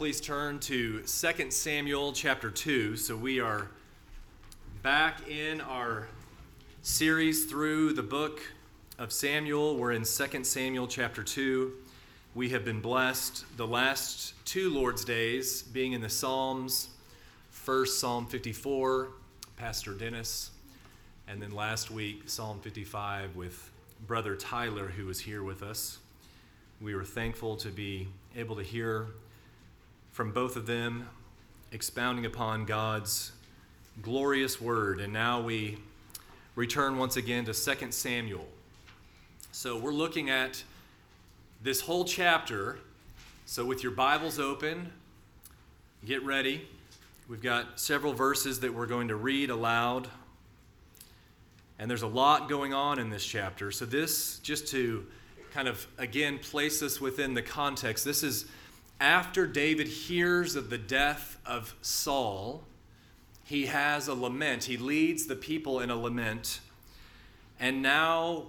Please turn to 2 Samuel chapter 2. So we are back in our series through the book of Samuel. We're in 2 Samuel chapter 2. We have been blessed the last two Lord's days being in the Psalms. First, Psalm 54, Pastor Dennis, and then last week, Psalm 55 with Brother Tyler, who was here with us. We were thankful to be able to hear from both of them expounding upon God's glorious word. And now we return once again to 2 Samuel. So we're looking at this whole chapter. So with your Bibles open, get ready. We've got several verses that we're going to read aloud. And there's a lot going on in this chapter. So, this, just to kind of again place us within the context, this is after David hears of the death of Saul, he has a lament. He leads the people in a lament. And now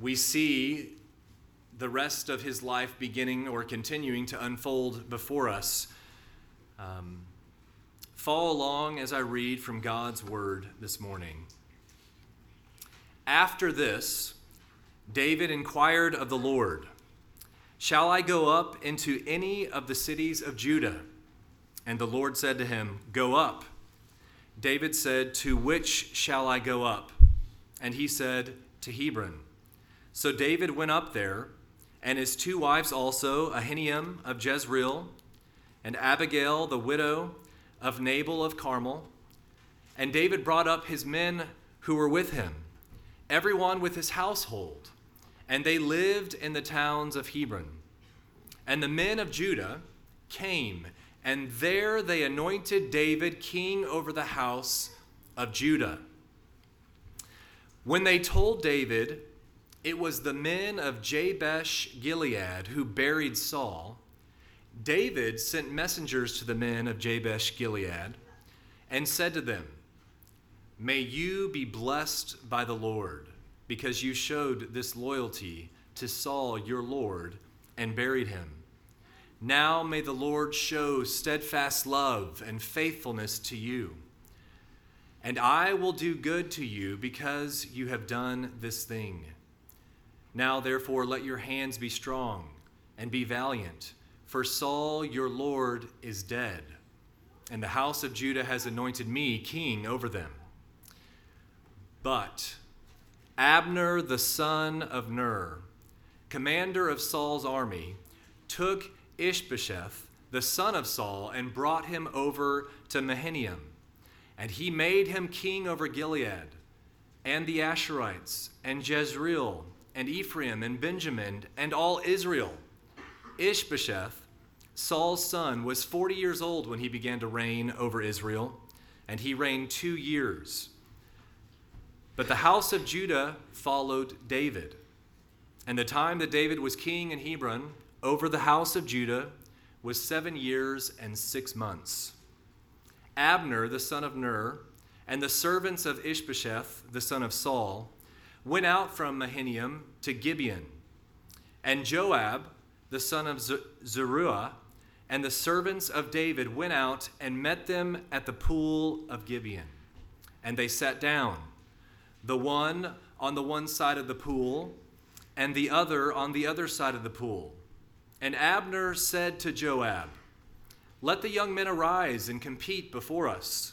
we see the rest of his life beginning or continuing to unfold before us. Um, follow along as I read from God's word this morning. After this, David inquired of the Lord. Shall I go up into any of the cities of Judah? And the Lord said to him, Go up. David said, To which shall I go up? And he said, To Hebron. So David went up there, and his two wives also, Ahinoam of Jezreel, and Abigail, the widow of Nabal of Carmel. And David brought up his men who were with him, everyone with his household and they lived in the towns of Hebron. And the men of Judah came, and there they anointed David king over the house of Judah. When they told David it was the men of Jabesh Gilead who buried Saul, David sent messengers to the men of Jabesh Gilead and said to them, May you be blessed by the Lord because you showed this loyalty to Saul your Lord and buried him. Now may the Lord show steadfast love and faithfulness to you. And I will do good to you because you have done this thing. Now, therefore, let your hands be strong and be valiant, for Saul your Lord is dead, and the house of Judah has anointed me king over them. But Abner the son of Ner, commander of Saul's army, took Ishbosheth, the son of Saul, and brought him over to Mahanaim. And he made him king over Gilead, and the Ashurites, and Jezreel, and Ephraim, and Benjamin, and all Israel. Ishbosheth, Saul's son, was 40 years old when he began to reign over Israel, and he reigned two years. But the house of Judah followed David. And the time that David was king in Hebron over the house of Judah was seven years and six months. Abner, the son of Ner, and the servants of Ishbosheth, the son of Saul, went out from Mahanaim to Gibeon. And Joab, the son of Zeruiah, and the servants of David went out and met them at the pool of Gibeon. And they sat down the one on the one side of the pool, and the other on the other side of the pool. And Abner said to Joab, Let the young men arise and compete before us.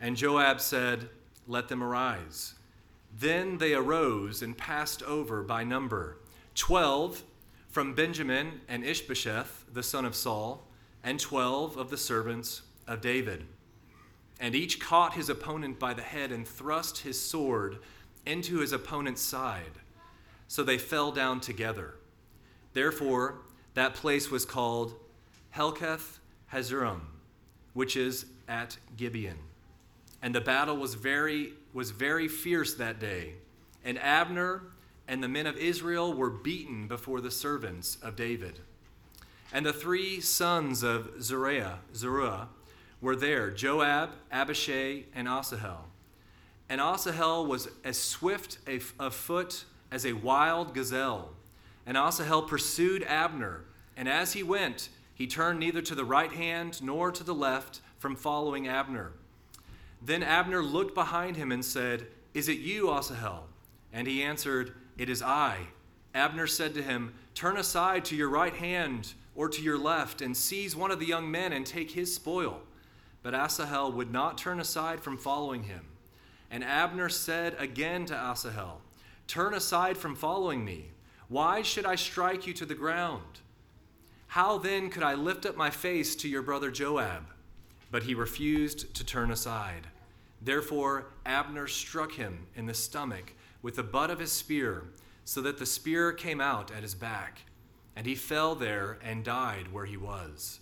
And Joab said, Let them arise. Then they arose and passed over by number twelve from Benjamin and Ishbosheth, the son of Saul, and twelve of the servants of David. And each caught his opponent by the head and thrust his sword into his opponent's side. So they fell down together. Therefore, that place was called Helkath Hazurim, which is at Gibeon. And the battle was very, was very fierce that day. And Abner and the men of Israel were beaten before the servants of David. And the three sons of Zeruiah, Zeruiah were there Joab, Abishai, and Asahel. And Asahel was as swift of foot as a wild gazelle. And Asahel pursued Abner, and as he went, He turned neither to the right hand nor to the left from following Abner. Then Abner looked behind him and said, Is it you, Asahel? And he answered, It is I. Abner said to him, Turn aside to your right hand or to your left, and seize one of the young men and take his spoil. But Asahel would not turn aside from following him. And Abner said again to Asahel, Turn aside from following me. Why should I strike you to the ground? How then could I lift up my face to your brother Joab? But he refused to turn aside. Therefore, Abner struck him in the stomach with the butt of his spear, so that the spear came out at his back. And he fell there and died where he was.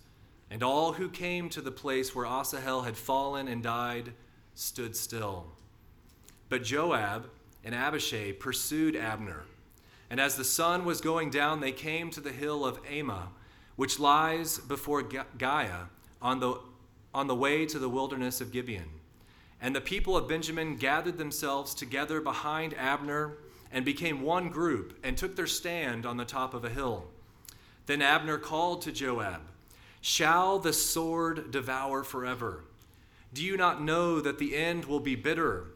And all who came to the place where Asahel had fallen and died stood still. But Joab and Abishai pursued Abner. And as the sun was going down, they came to the hill of Ammah, which lies before Giah on the, on the way to the wilderness of Gibeon. And the people of Benjamin gathered themselves together behind Abner and became one group and took their stand on the top of a hill. Then Abner called to Joab, Shall the sword devour forever? Do you not know that the end will be bitter?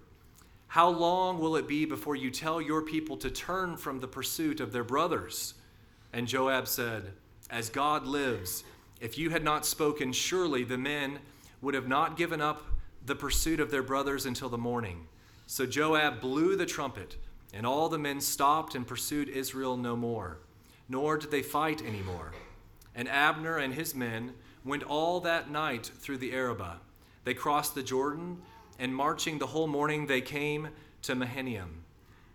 How long will it be before you tell your people to turn from the pursuit of their brothers? And Joab said, As God lives, if you had not spoken, surely the men would have not given up the pursuit of their brothers until the morning. So Joab blew the trumpet, and all the men stopped and pursued Israel no more, nor did they fight any more. And Abner and his men went all that night through the Arabah. They crossed the Jordan and marching the whole morning, they came to Mahanaim.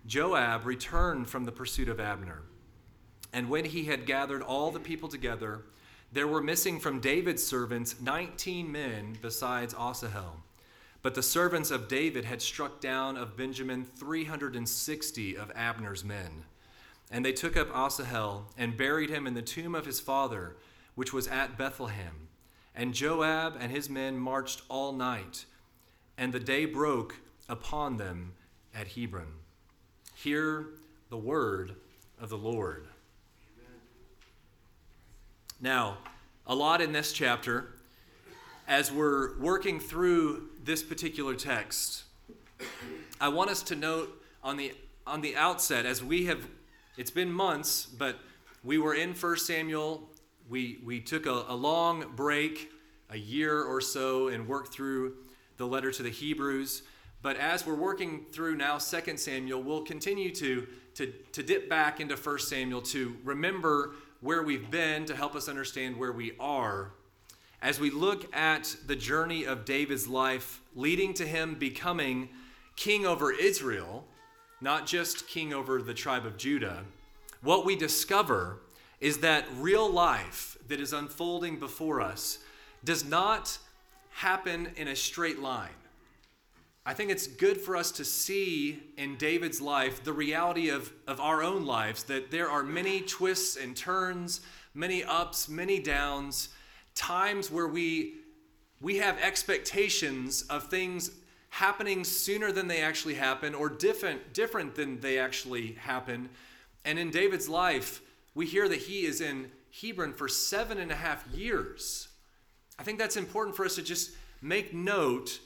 Joab returned from the pursuit of Abner. And when he had gathered all the people together, there were missing from David's servants 19 men besides Asahel. But the servants of David had struck down of Benjamin 360 of Abner's men. And they took up Asahel and buried him in the tomb of his father, which was at Bethlehem. And Joab and his men marched all night and the day broke upon them at Hebron. Hear the word of the Lord. Now, a lot in this chapter. As we're working through this particular text, I want us to note on the on the outset, as we have, it's been months, but we were in 1 Samuel. We we took a, a long break, a year or so, and worked through the letter to the Hebrews. But as we're working through now 2 Samuel, we'll continue to, to, to dip back into 1 Samuel to remember where we've been to help us understand where we are. As we look at the journey of David's life, leading to him becoming king over Israel, not just king over the tribe of Judah, what we discover is that real life that is unfolding before us does not happen in a straight line. I think it's good for us to see in David's life the reality of, of our own lives that there are many twists and turns, many ups, many downs, times where we, we have expectations of things happening sooner than they actually happen or different, different than they actually happen. And in David's life, we hear that he is in Hebron for seven and a half years. I think that's important for us to just make note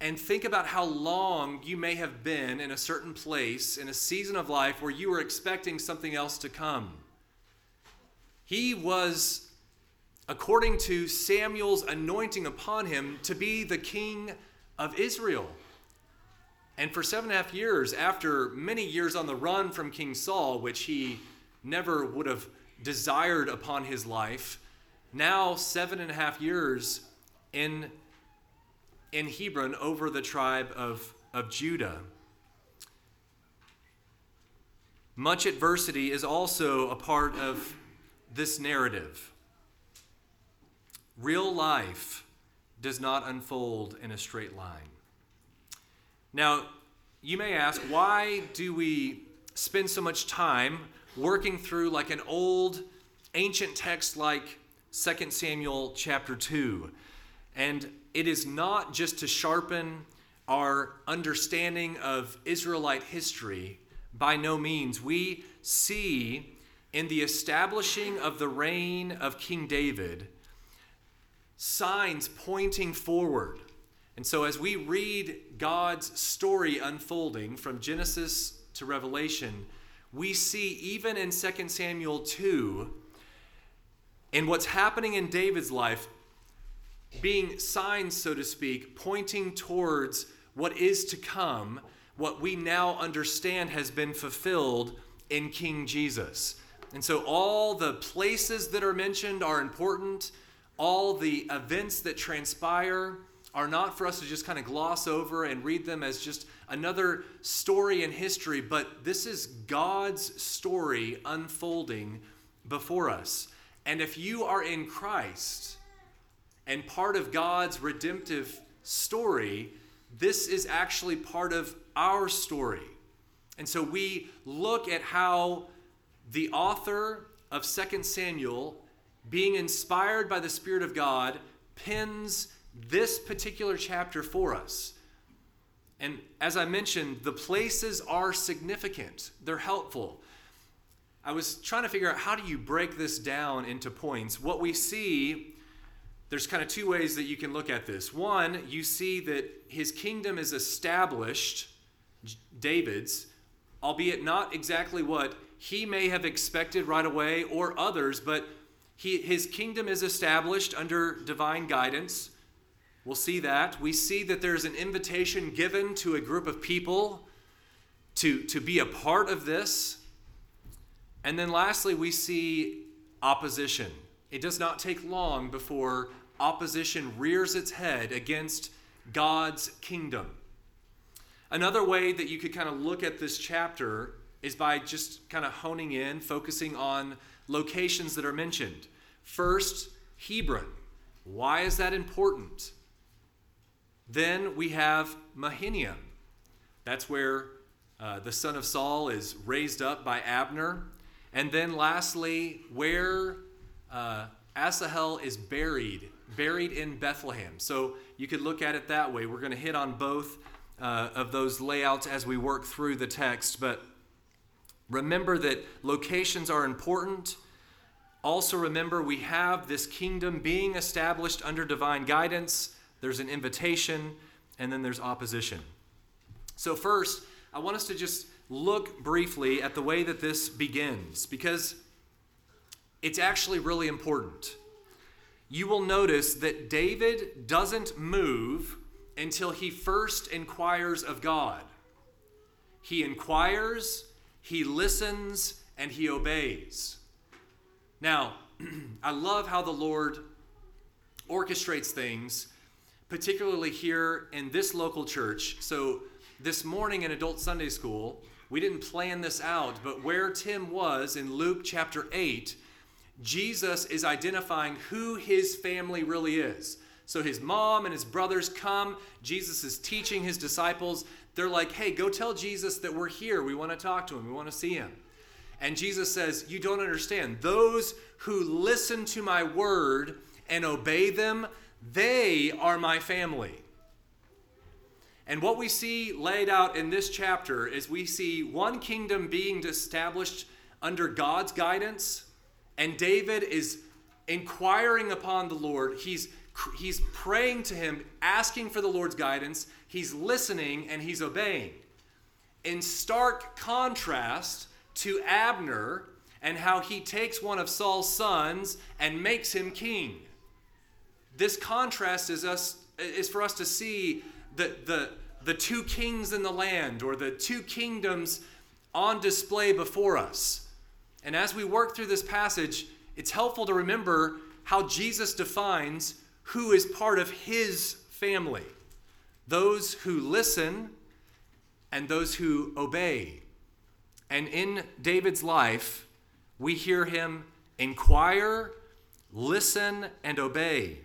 and think about how long you may have been in a certain place in a season of life where you were expecting something else to come. He was, according to Samuel's anointing upon him, to be the king of Israel. And for seven and a half years, after many years on the run from King Saul, which he never would have desired upon his life, now seven and a half years in, in Hebron over the tribe of, of Judah. Much adversity is also a part of this narrative. Real life does not unfold in a straight line. Now, you may ask, why do we spend so much time working through like an old ancient text like 2 Samuel chapter 2. And it is not just to sharpen our understanding of Israelite history. By no means. We see in the establishing of the reign of King David signs pointing forward. And so, as we read God's story unfolding from Genesis to Revelation, we see even in 2 Samuel 2, in what's happening in David's life, being signs, so to speak, pointing towards what is to come, what we now understand has been fulfilled in King Jesus. And so, all the places that are mentioned are important, all the events that transpire are not for us to just kind of gloss over and read them as just another story in history, but this is God's story unfolding before us. And if you are in Christ and part of God's redemptive story, this is actually part of our story. And so we look at how the author of 2 Samuel, being inspired by the Spirit of God, pins this particular chapter for us. And as I mentioned, the places are significant, they're helpful. I was trying to figure out how do you break this down into points. What we see, there's kind of two ways that you can look at this. One, you see that his kingdom is established, David's, albeit not exactly what he may have expected right away or others, but he, his kingdom is established under divine guidance. We'll see that. We see that there's an invitation given to a group of people to, to be a part of this. And then lastly, we see opposition. It does not take long before opposition rears its head against God's kingdom. Another way that you could kind of look at this chapter is by just kind of honing in, focusing on locations that are mentioned. First, Hebron. Why is that important? Then we have Mahanaim. That's where uh, the son of Saul is raised up by Abner. And then lastly, where uh, Asahel is buried, buried in Bethlehem. So you could look at it that way. We're going to hit on both uh, of those layouts as we work through the text. But remember that locations are important. Also, remember we have this kingdom being established under divine guidance there's an invitation, and then there's opposition. So, first, I want us to just look briefly at the way that this begins because it's actually really important. You will notice that David doesn't move until he first inquires of God. He inquires, he listens, and he obeys. Now, I love how the Lord orchestrates things particularly here in this local church. So, this morning in Adult Sunday School, we didn't plan this out, but where Tim was in Luke chapter 8, Jesus is identifying who his family really is. So his mom and his brothers come. Jesus is teaching his disciples. They're like, hey, go tell Jesus that we're here. We want to talk to him. We want to see him. And Jesus says, You don't understand. Those who listen to my word and obey them, they are my family. And what we see laid out in this chapter is we see one kingdom being established under God's guidance, and David is inquiring upon the Lord. He's, he's praying to him, asking for the Lord's guidance. He's listening and he's obeying. In stark contrast to Abner and how he takes one of Saul's sons and makes him king this contrast is us is for us to see the, the, the two kings in the land or the two kingdoms on display before us. And as we work through this passage, it's helpful to remember how Jesus defines who is part of his family those who listen and those who obey. And in David's life, we hear him inquire, listen, and obey.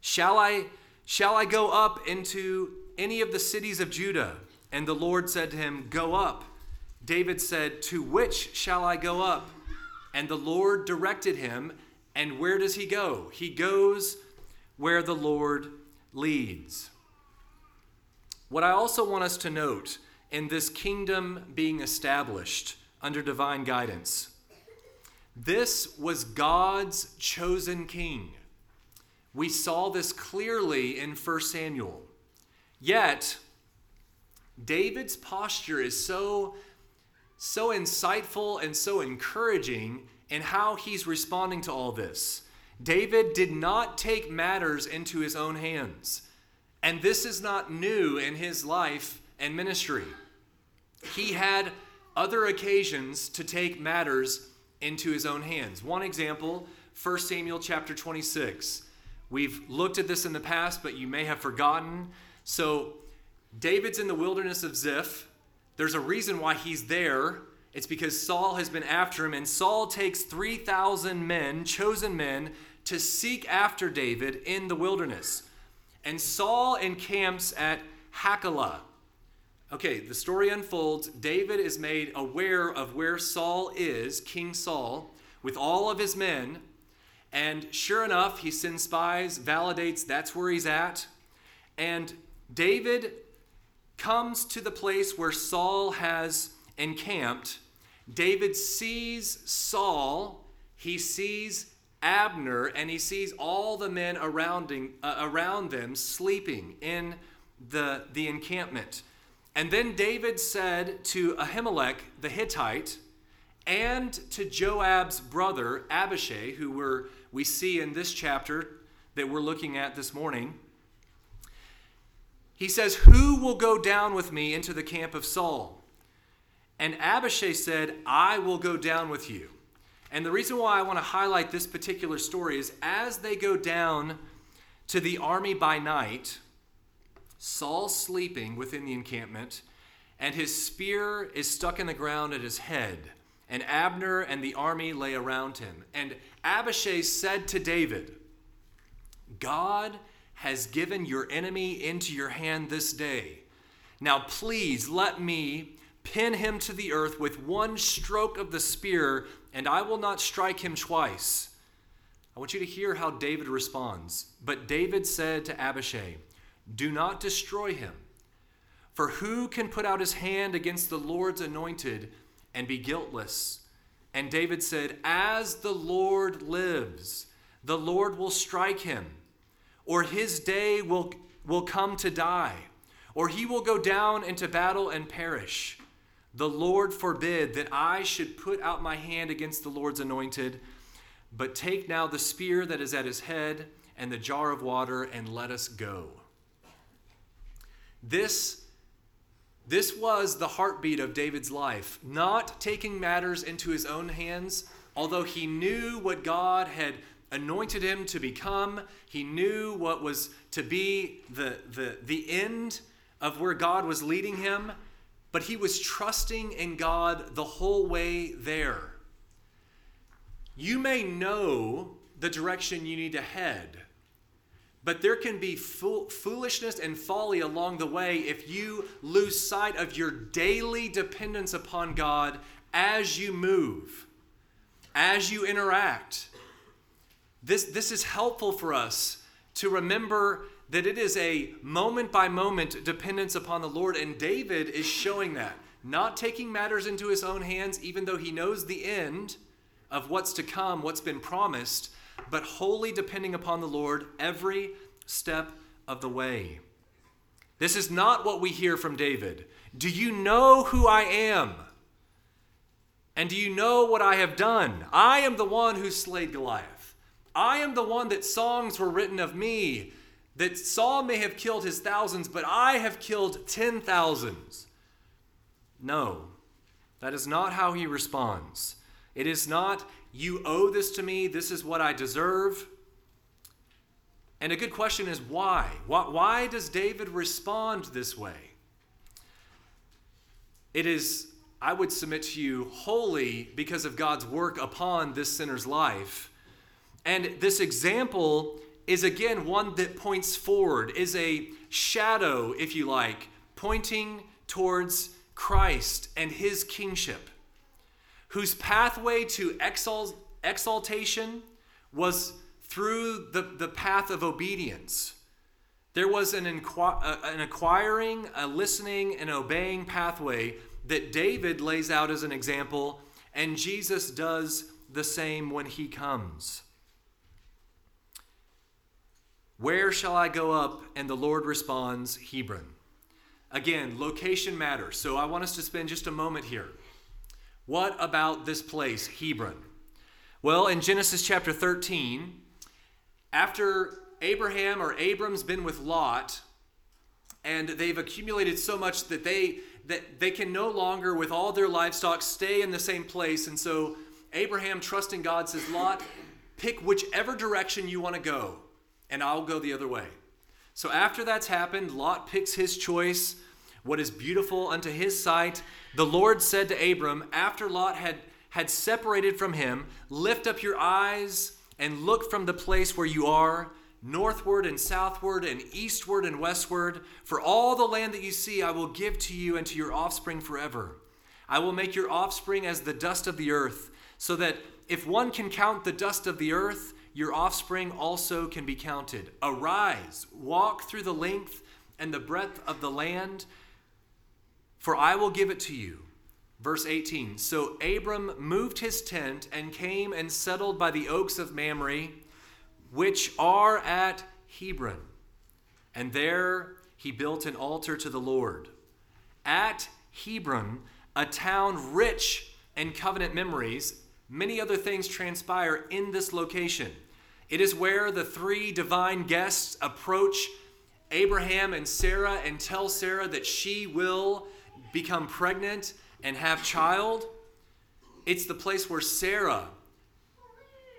Shall I, shall I go up into any of the cities of Judah? And the Lord said to him, Go up. David said, To which shall I go up? And the Lord directed him. And where does he go? He goes where the Lord leads. What I also want us to note in this kingdom being established under divine guidance, this was God's chosen king. We saw this clearly in 1 Samuel. Yet, David's posture is so so insightful and so encouraging in how he's responding to all this. David did not take matters into his own hands. And this is not new in his life and ministry. He had other occasions to take matters into his own hands. One example, 1 Samuel chapter 26. We've looked at this in the past, but you may have forgotten. So, David's in the wilderness of Ziph. There's a reason why he's there. It's because Saul has been after him, and Saul takes 3,000 men, chosen men, to seek after David in the wilderness. And Saul encamps at Hachilah. Okay, the story unfolds. David is made aware of where Saul is, King Saul, with all of his men. And sure enough, he sends spies, validates that's where he's at. And David comes to the place where Saul has encamped. David sees Saul, he sees Abner, and he sees all the men around, uh, around them sleeping in the, the encampment. And then David said to Ahimelech the Hittite and to Joab's brother Abishai, who we're, we see in this chapter that we're looking at this morning, he says, Who will go down with me into the camp of Saul? And Abishai said, I will go down with you. And the reason why I want to highlight this particular story is as they go down to the army by night, Saul sleeping within the encampment, and his spear is stuck in the ground at his head. And Abner and the army lay around him. And Abishai said to David, God has given your enemy into your hand this day. Now, please let me pin him to the earth with one stroke of the spear, and I will not strike him twice. I want you to hear how David responds. But David said to Abishai, Do not destroy him. For who can put out his hand against the Lord's anointed and be guiltless? And David said, As the Lord lives, the Lord will strike him or his day will, will come to die, or he will go down into battle and perish. The Lord forbid that I should put out my hand against the Lord's anointed, but take now the spear that is at his head and the jar of water, and let us go. This, this was the heartbeat of David's life, not taking matters into his own hands, although he knew what God had anointed him to become. He knew what was to be the, the, the end of where God was leading him, but he was trusting in God the whole way there. You may know the direction you need to head, but there can be fool- foolishness and folly along the way if you lose sight of your daily dependence upon God as you move, as you interact this, this is helpful for us to remember that it is a moment by moment dependence upon the Lord, and David is showing that. Not taking matters into his own hands, even though he knows the end of what's to come, what's been promised, but wholly depending upon the Lord every step of the way. This is not what we hear from David. Do you know who I am? And do you know what I have done? I am the one who slayed Goliath. I am the one that songs were written of me, that Saul may have killed his thousands, but I have killed ten thousands. No, that is not how he responds. It is not, you owe this to me, this is what I deserve. And a good question is why? Why does David respond this way? It is, I would submit to you, wholly because of God's work upon this sinner's life and this example is again one that points forward, is a shadow, if you like, pointing towards Christ and his kingship, whose pathway to exalt, exaltation was through the, the path of obedience. There was an, inqu- an acquiring, a listening, and obeying pathway that David lays out as an example, and Jesus does the same when he comes. Where shall I go up? And the Lord responds, Hebron. Again, location matters. So I want us to spend just a moment here. What about this place, Hebron? Well, in Genesis chapter 13, after Abraham or Abram's been with Lot, and they've accumulated so much that they that they can no longer, with all their livestock, stay in the same place. And so Abraham, trusting God, says, Lot, pick whichever direction you want to go, and I'll go the other way. So after that's happened, Lot picks his choice, what is beautiful unto his sight. The Lord said to Abram, after Lot had, had separated from him, Lift up your eyes and look from the place where you are northward and southward and eastward and westward. For all the land that you see, I will give to you and to your offspring forever. I will make your offspring as the dust of the earth, so that if one can count the dust of the earth, your offspring also can be counted. Arise, walk through the length and the breadth of the land, for I will give it to you. Verse 18 So Abram moved his tent and came and settled by the oaks of Mamre which are at Hebron. And there he built an altar to the Lord. At Hebron, a town rich in covenant memories, many other things transpire in this location. It is where the three divine guests approach Abraham and Sarah and tell Sarah that she will become pregnant and have child. It's the place where Sarah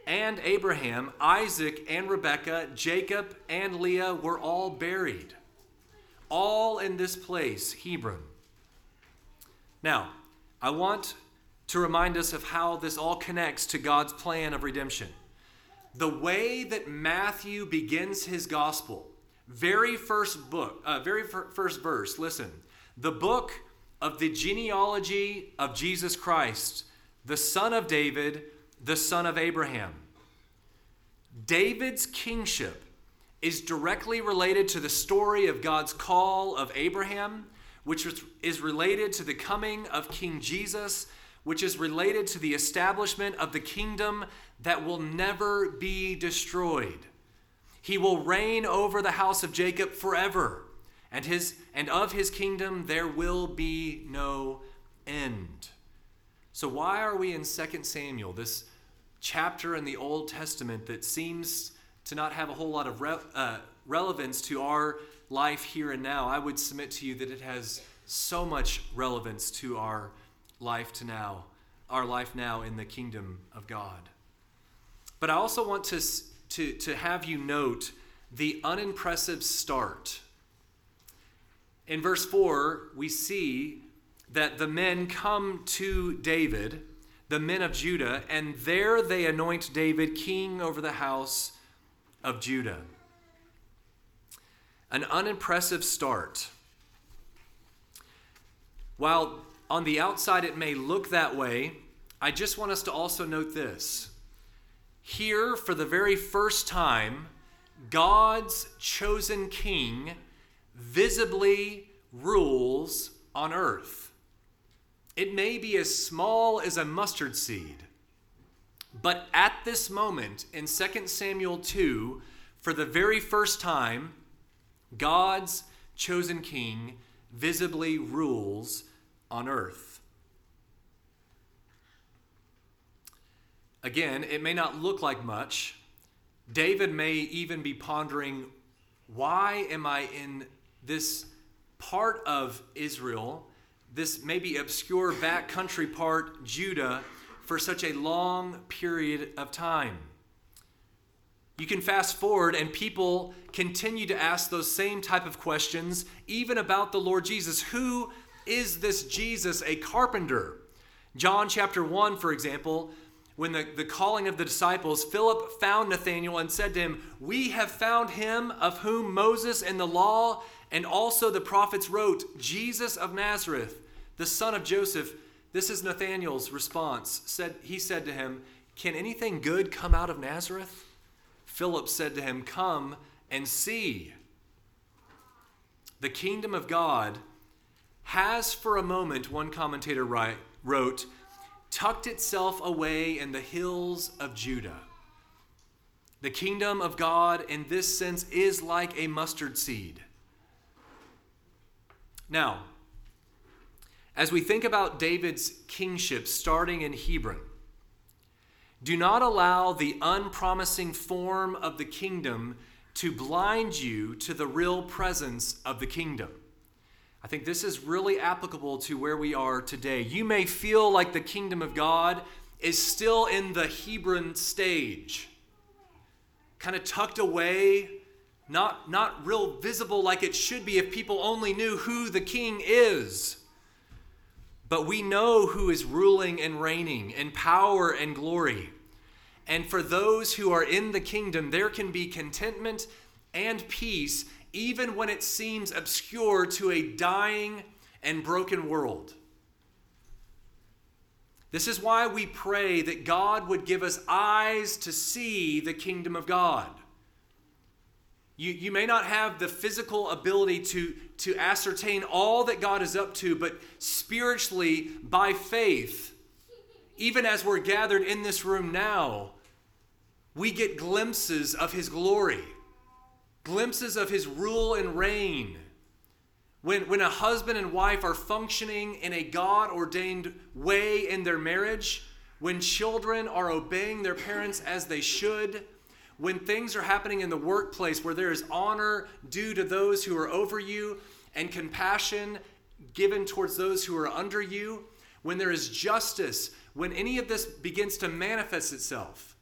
and Abraham, Isaac and Rebekah, Jacob and Leah were all buried. All in this place, Hebron. Now, I want to remind us of how this all connects to God's plan of redemption. The way that Matthew begins his gospel, very first book, uh, very first verse, listen. The book of the genealogy of Jesus Christ, the son of David, the son of Abraham. David's kingship is directly related to the story of God's call of Abraham, which is related to the coming of King Jesus, which is related to the establishment of the kingdom that will never be destroyed. He will reign over the house of Jacob forever, and his and of his kingdom there will be no end. So why are we in 2 Samuel, this chapter in the Old Testament that seems to not have a whole lot of re- uh, relevance to our life here and now, I would submit to you that it has so much relevance to our life to now, our life now in the kingdom of God. But I also want to, to, to have you note the unimpressive start. In verse 4, we see that the men come to David the men of Judah, and there they anoint David king over the house of Judah. An unimpressive start. While on the outside it may look that way, I just want us to also note this. Here, for the very first time, God's chosen king visibly rules on earth. It may be as small as a mustard seed. But at this moment in 2 Samuel 2, for the very first time, God's chosen king visibly rules on earth. Again, it may not look like much. David may even be pondering why am I in this part of Israel this maybe obscure backcountry part, Judah, for such a long period of time. You can fast forward, and people continue to ask those same type of questions, even about the Lord Jesus. Who is this Jesus, a carpenter? John chapter 1, for example, when the, the calling of the disciples, Philip found Nathanael and said to him, We have found him of whom Moses and the law and also the prophets wrote, Jesus of Nazareth, the son of Joseph. This is Nathanael's response. Said, he said to him, Can anything good come out of Nazareth? Philip said to him, Come and see. The kingdom of God has for a moment, one commentator write, wrote, tucked itself away in the hills of Judah. The kingdom of God, in this sense, is like a mustard seed. Now, as we think about David's kingship starting in Hebron, do not allow the unpromising form of the kingdom to blind you to the real presence of the kingdom. I think this is really applicable to where we are today. You may feel like the kingdom of God is still in the Hebron stage, kind of tucked away, not, not real visible like it should be if people only knew who the king is. But we know who is ruling and reigning in power and glory. And for those who are in the kingdom, there can be contentment and peace even when it seems obscure to a dying and broken world. This is why we pray that God would give us eyes to see the kingdom of God. You, you may not have the physical ability to, to ascertain all that God is up to, but spiritually, by faith, even as we're gathered in this room now, we get glimpses of His glory glimpses of his rule and reign. When, when a husband and wife are functioning in a God ordained way in their marriage, when children are obeying their parents as they should, when things are happening in the workplace where there is honor due to those who are over you and compassion given towards those who are under you, when there is justice, when any of this begins to manifest itself,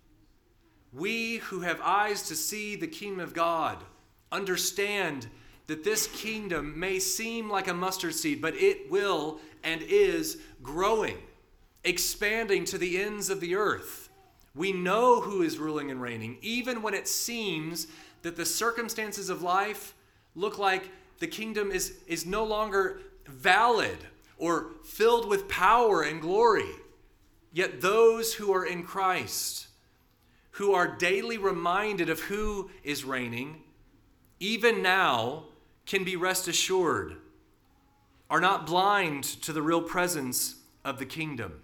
we who have eyes to see the kingdom of God understand that this kingdom may seem like a mustard seed, but it will and is growing, expanding to the ends of the earth. We know who is ruling and reigning, even when it seems that the circumstances of life look like the kingdom is, is no longer valid or filled with power and glory. Yet those who are in Christ, who are daily reminded of who is reigning, even now can be rest assured, are not blind to the real presence of the kingdom.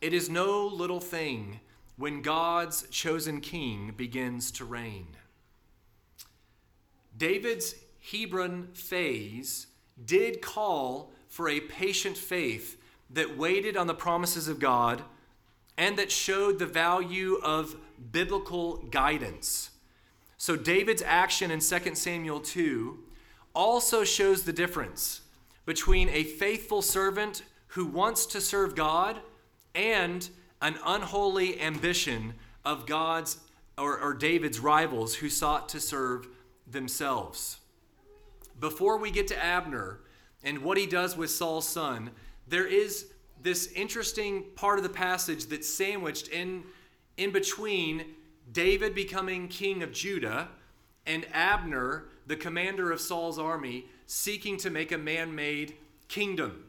It is no little thing when God's chosen king begins to reign. David's Hebron phase did call for a patient faith that waited on the promises of God and that showed the value of biblical guidance. So David's action in 2 Samuel 2 also shows the difference between a faithful servant who wants to serve God and an unholy ambition of God's or, or David's rivals who sought to serve themselves. Before we get to Abner and what he does with Saul's son, there is this interesting part of the passage that's sandwiched in, in between David becoming king of Judah, and Abner, the commander of Saul's army, seeking to make a man made kingdom.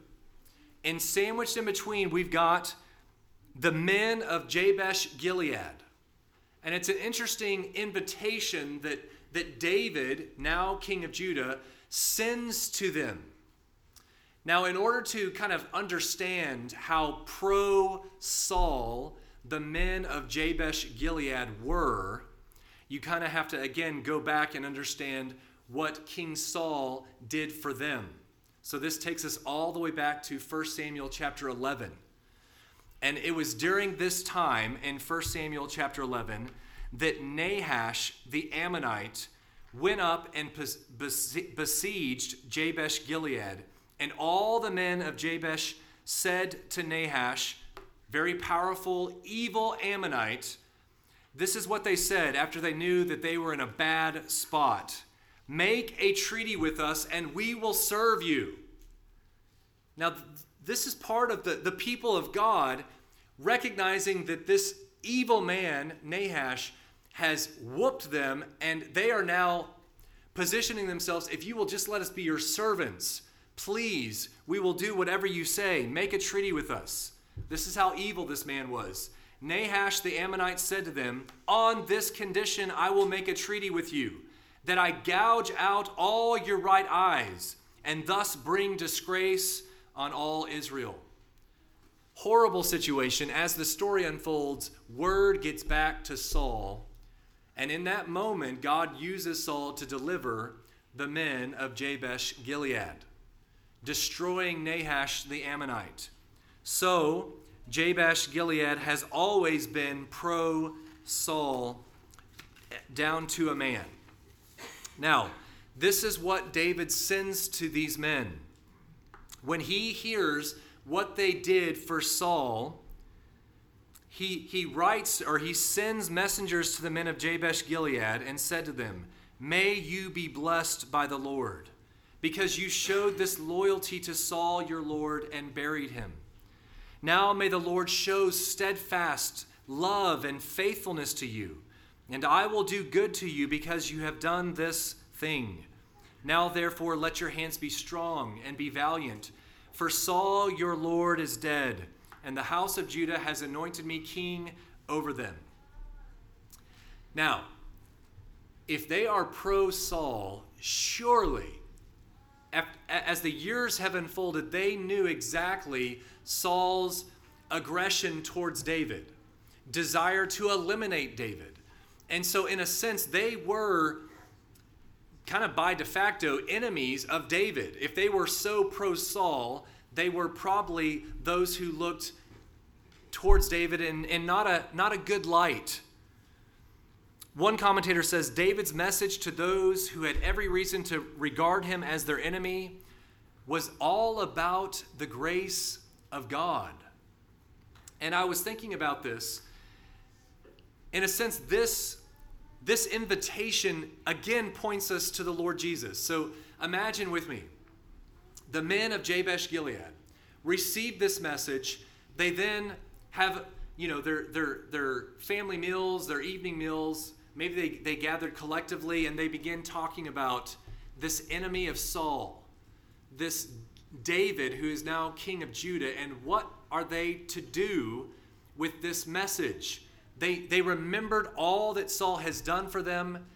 And sandwiched in between, we've got the men of Jabesh Gilead. And it's an interesting invitation that, that David, now king of Judah, sends to them. Now, in order to kind of understand how pro Saul the men of Jabesh Gilead were, you kind of have to again go back and understand what King Saul did for them. So this takes us all the way back to 1 Samuel chapter 11. And it was during this time in 1 Samuel chapter 11 that Nahash the Ammonite went up and besieged Jabesh Gilead. And all the men of Jabesh said to Nahash, very powerful, evil Ammonite, this is what they said after they knew that they were in a bad spot Make a treaty with us, and we will serve you. Now, this is part of the, the people of God recognizing that this evil man, Nahash, has whooped them, and they are now positioning themselves if you will just let us be your servants, please, we will do whatever you say. Make a treaty with us. This is how evil this man was. Nahash the Ammonite said to them, On this condition I will make a treaty with you, that I gouge out all your right eyes, and thus bring disgrace on all Israel. horrible situation, as the story unfolds, word gets back to Saul. And in that moment, God uses Saul to deliver the men of Jabesh Gilead, destroying Nahash the Ammonite. So, Jabesh Gilead has always been pro Saul down to a man. Now, this is what David sends to these men. When he hears what they did for Saul, he, he writes or he sends messengers to the men of Jabesh Gilead and said to them, May you be blessed by the Lord, because you showed this loyalty to Saul your Lord and buried him. Now may the Lord show steadfast love and faithfulness to you, and I will do good to you because you have done this thing. Now therefore let your hands be strong and be valiant, for Saul your Lord is dead, and the house of Judah has anointed me king over them. Now, if they are pro Saul, surely, as the years have unfolded, they knew exactly Saul's aggression towards David, desire to eliminate David. And so, in a sense, they were kind of by de facto enemies of David. If they were so pro Saul, they were probably those who looked towards David in, in not, a, not a good light. One commentator says David's message to those who had every reason to regard him as their enemy was all about the grace of God. And I was thinking about this. In a sense, this, this invitation again points us to the Lord Jesus. So imagine with me the men of Jabesh Gilead received this message. They then have, you know, their, their, their family meals, their evening meals maybe they, they gathered collectively and they begin talking about this enemy of Saul, this David who is now king of Judah, and what are they to do with this message? They, they remembered all that Saul has done for them.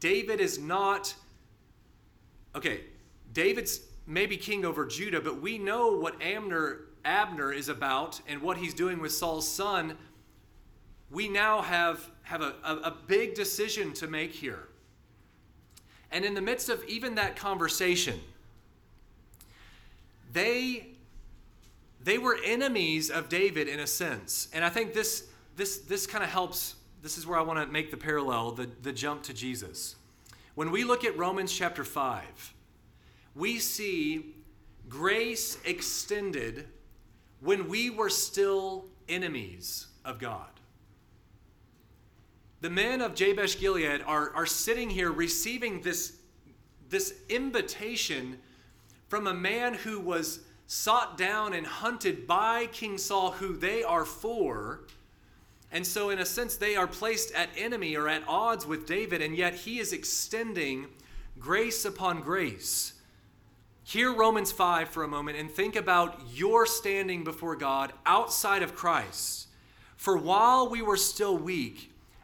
David is not, okay, David's maybe king over Judah, but we know what Abner, Abner is about and what he's doing with Saul's son. We now have have a, a, a big decision to make here. And in the midst of even that conversation, they they were enemies of David in a sense. And I think this this this kind of helps this is where I want to make the parallel, the, the jump to Jesus. When we look at Romans chapter 5, we see grace extended when we were still enemies of God the men of Jabesh Gilead are, are sitting here receiving this, this invitation from a man who was sought down and hunted by King Saul, who they are for. And so, in a sense, they are placed at enemy or at odds with David, and yet he is extending grace upon grace. Hear Romans 5 for a moment and think about your standing before God outside of Christ. For while we were still weak,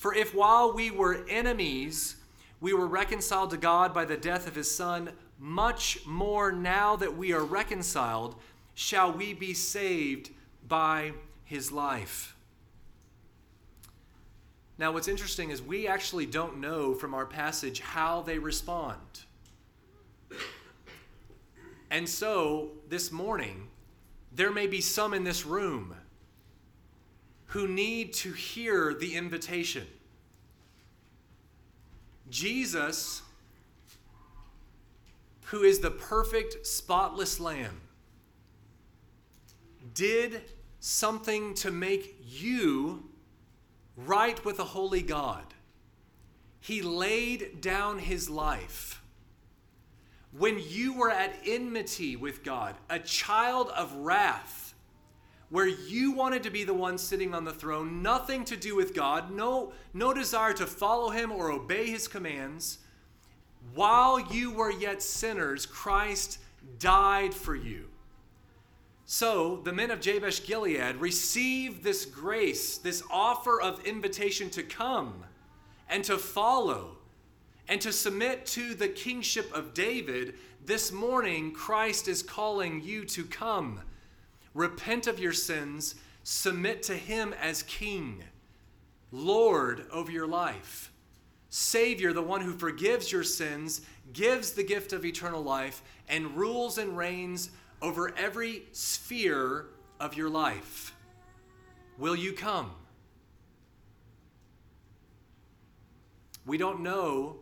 For if while we were enemies, we were reconciled to God by the death of his Son, much more now that we are reconciled, shall we be saved by his life. Now, what's interesting is we actually don't know from our passage how they respond. And so, this morning, there may be some in this room who need to hear the invitation. Jesus, who is the perfect, spotless lamb, did something to make you right with a holy God. He laid down his life. When you were at enmity with God, a child of wrath, where you wanted to be the one sitting on the throne, nothing to do with God, no, no desire to follow him or obey his commands, while you were yet sinners, Christ died for you. So the men of Jabesh Gilead received this grace, this offer of invitation to come and to follow and to submit to the kingship of David. This morning, Christ is calling you to come repent of your sins, submit to Him as King, Lord over your life, Savior, the one who forgives your sins, gives the gift of eternal life, and rules and reigns over every sphere of your life. Will you come? We don't know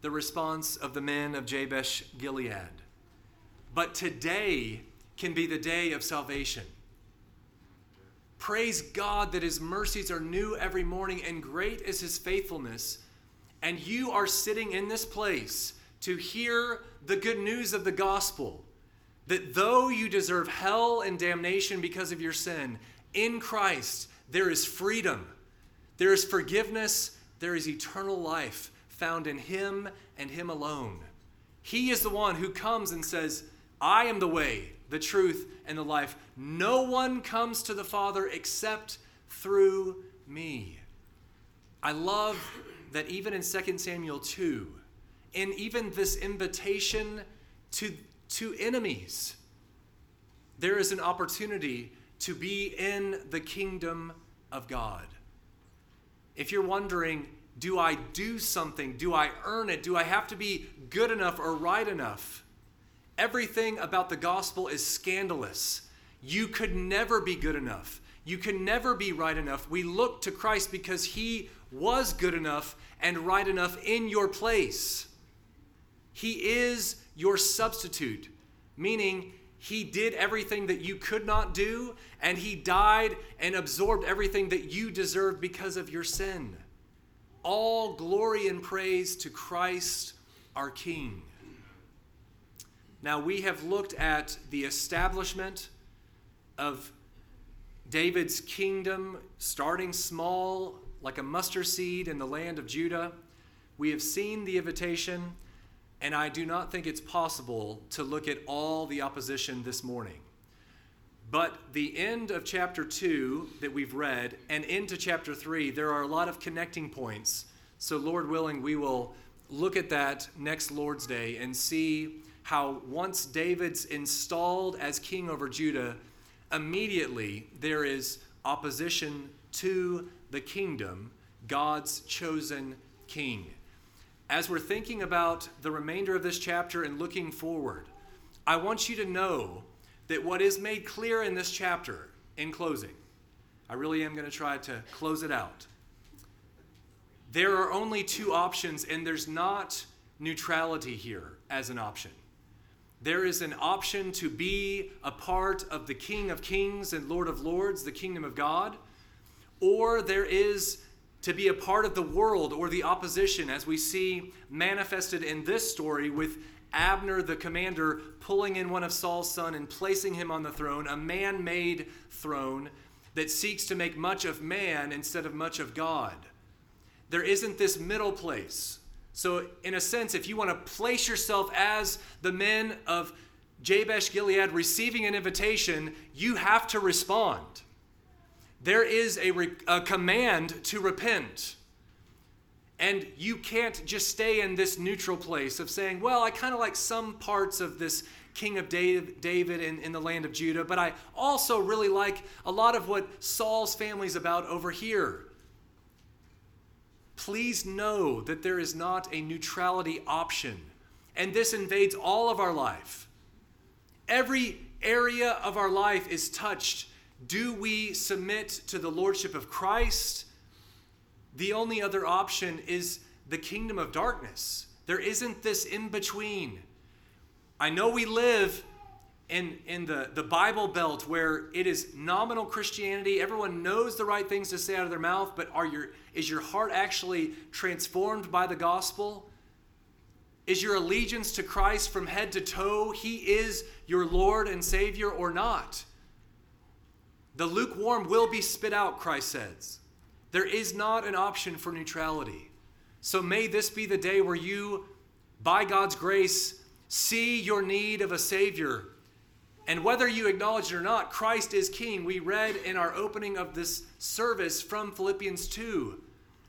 the response of the men of Jabesh Gilead. But today, can be the day of salvation. Praise God that His mercies are new every morning and great is His faithfulness. And you are sitting in this place to hear the good news of the gospel that though you deserve hell and damnation because of your sin, in Christ there is freedom, there is forgiveness, there is eternal life found in Him and Him alone. He is the one who comes and says, I am the way, the truth, and the life. No one comes to the Father except through me. I love that even in 2 Samuel 2, in even this invitation to, to enemies, there is an opportunity to be in the kingdom of God. If you're wondering, do I do something? Do I earn it? Do I have to be good enough or right enough? Everything about the gospel is scandalous. You could never be good enough. You can never be right enough. We look to Christ because he was good enough and right enough in your place. He is your substitute, meaning he did everything that you could not do, and he died and absorbed everything that you deserved because of your sin. All glory and praise to Christ our King. Now, we have looked at the establishment of David's kingdom, starting small, like a mustard seed in the land of Judah. We have seen the invitation, and I do not think it's possible to look at all the opposition this morning. But the end of chapter 2 that we've read and into chapter 3, there are a lot of connecting points. So, Lord willing, we will look at that next Lord's Day and see how once David's installed as king over Judah, immediately there is opposition to the kingdom, God's chosen king. As we're thinking about the remainder of this chapter and looking forward, I want you to know that what is made clear in this chapter, in closing, I really am going to try to close it out. There are only two options, and there's not neutrality here as an option. There is an option to be a part of the King of Kings and Lord of Lords, the kingdom of God, or there is to be a part of the world or the opposition, as we see manifested in this story with Abner, the commander, pulling in one of Saul's sons and placing him on the throne, a man made throne that seeks to make much of man instead of much of God. There isn't this middle place so, in a sense, if you want to place yourself as the men of Jabesh Gilead receiving an invitation, you have to respond. There is a, re- a command to repent. And you can't just stay in this neutral place of saying, well, I kind of like some parts of this king of David in, in the land of Judah, but I also really like a lot of what Saul's family is about over here please know that there is not a neutrality option. And this invades all of our life. Every area of our life is touched. Do we submit to the lordship of Christ? The only other option is the kingdom of darkness. There isn't this in between. I know we live in, in the, the Bible Belt where it is nominal Christianity. Everyone knows the right things to say out of their mouth, but are your, is your heart actually transformed by the gospel? Is your allegiance to Christ from head to toe? He is your Lord and Savior or not? The lukewarm will be spit out, Christ says. There is not an option for neutrality. So may this be the day where you, by God's grace, see your need of a Savior. And whether you acknowledge it or not, Christ is King. We read in our opening of this service from Philippians 2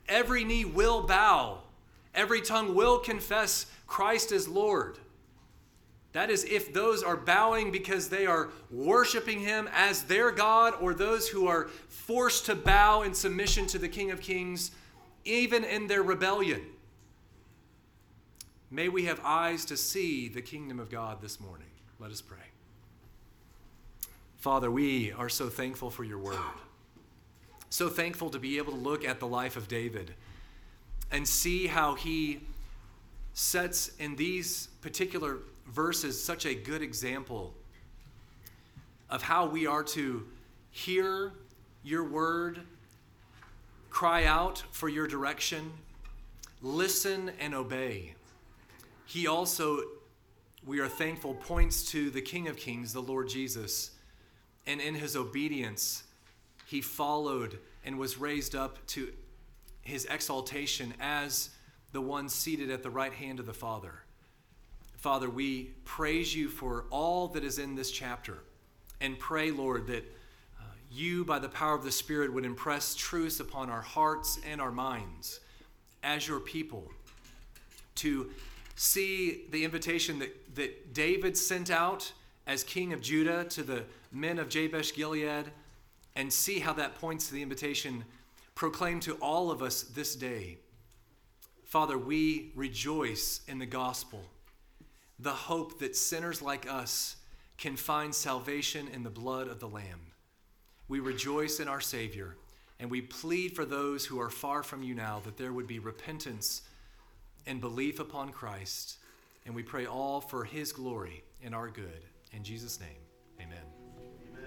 every knee will bow, every tongue will confess Christ is Lord. That is, if those are bowing because they are worshiping Him as their God, or those who are forced to bow in submission to the King of Kings, even in their rebellion. May we have eyes to see the kingdom of God this morning. Let us pray. Father, we are so thankful for your word. So thankful to be able to look at the life of David and see how he sets in these particular verses such a good example of how we are to hear your word, cry out for your direction, listen and obey. He also, we are thankful, points to the King of Kings, the Lord Jesus, and in his obedience, he followed and was raised up to his exaltation as the one seated at the right hand of the Father. Father, we praise you for all that is in this chapter and pray, Lord, that uh, you, by the power of the Spirit, would impress truths upon our hearts and our minds as your people to see the invitation that, that David sent out as king of Judah to the men of Jabesh Gilead and see how that points to the invitation proclaimed to all of us this day. Father, we rejoice in the gospel the hope that sinners like us can find salvation in the blood of the Lamb. We rejoice in our Savior, and we plead for those who are far from you now that there would be repentance and belief upon Christ. And we pray all for his glory and our good. In Jesus' name.